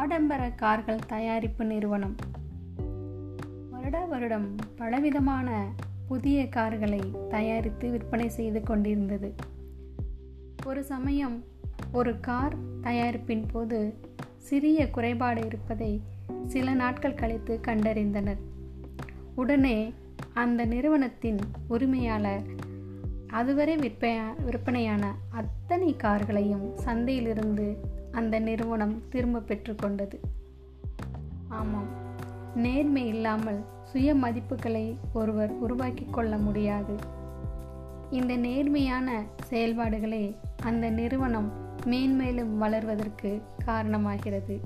ஆடம்பர கார்கள் தயாரிப்பு நிறுவனம். வருட வருடம் பலவிதமான புதிய கார்களை தயாரித்து விற்பனை செய்து கொண்டிருந்தது. ஒரு சமயம் ஒரு கார் தயாரிப்பின் போது சிறிய குறைபாடு இருப்பதை சில நாட்கள் கழித்து கண்டறிந்தனர். உடனே அந்த நிறுவனத்தின் உரிமையாளர் அதுவரை விற்ப விற்பனையான அத்தனை கார்களையும் சந்தையிலிருந்து அந்த நிறுவனம் திரும்ப பெற்றுக்கொண்டது. ஆமாம். நேர்மை இல்லாமல் சுய மதிப்புகளை ஒருவர் உருவாக்கி கொள்ள முடியாது. இந்த நேர்மையான செயல்பாடுகளே அந்த நிறுவனம் மேன்மேலும் வளர்வதற்கு காரணமாகிறது.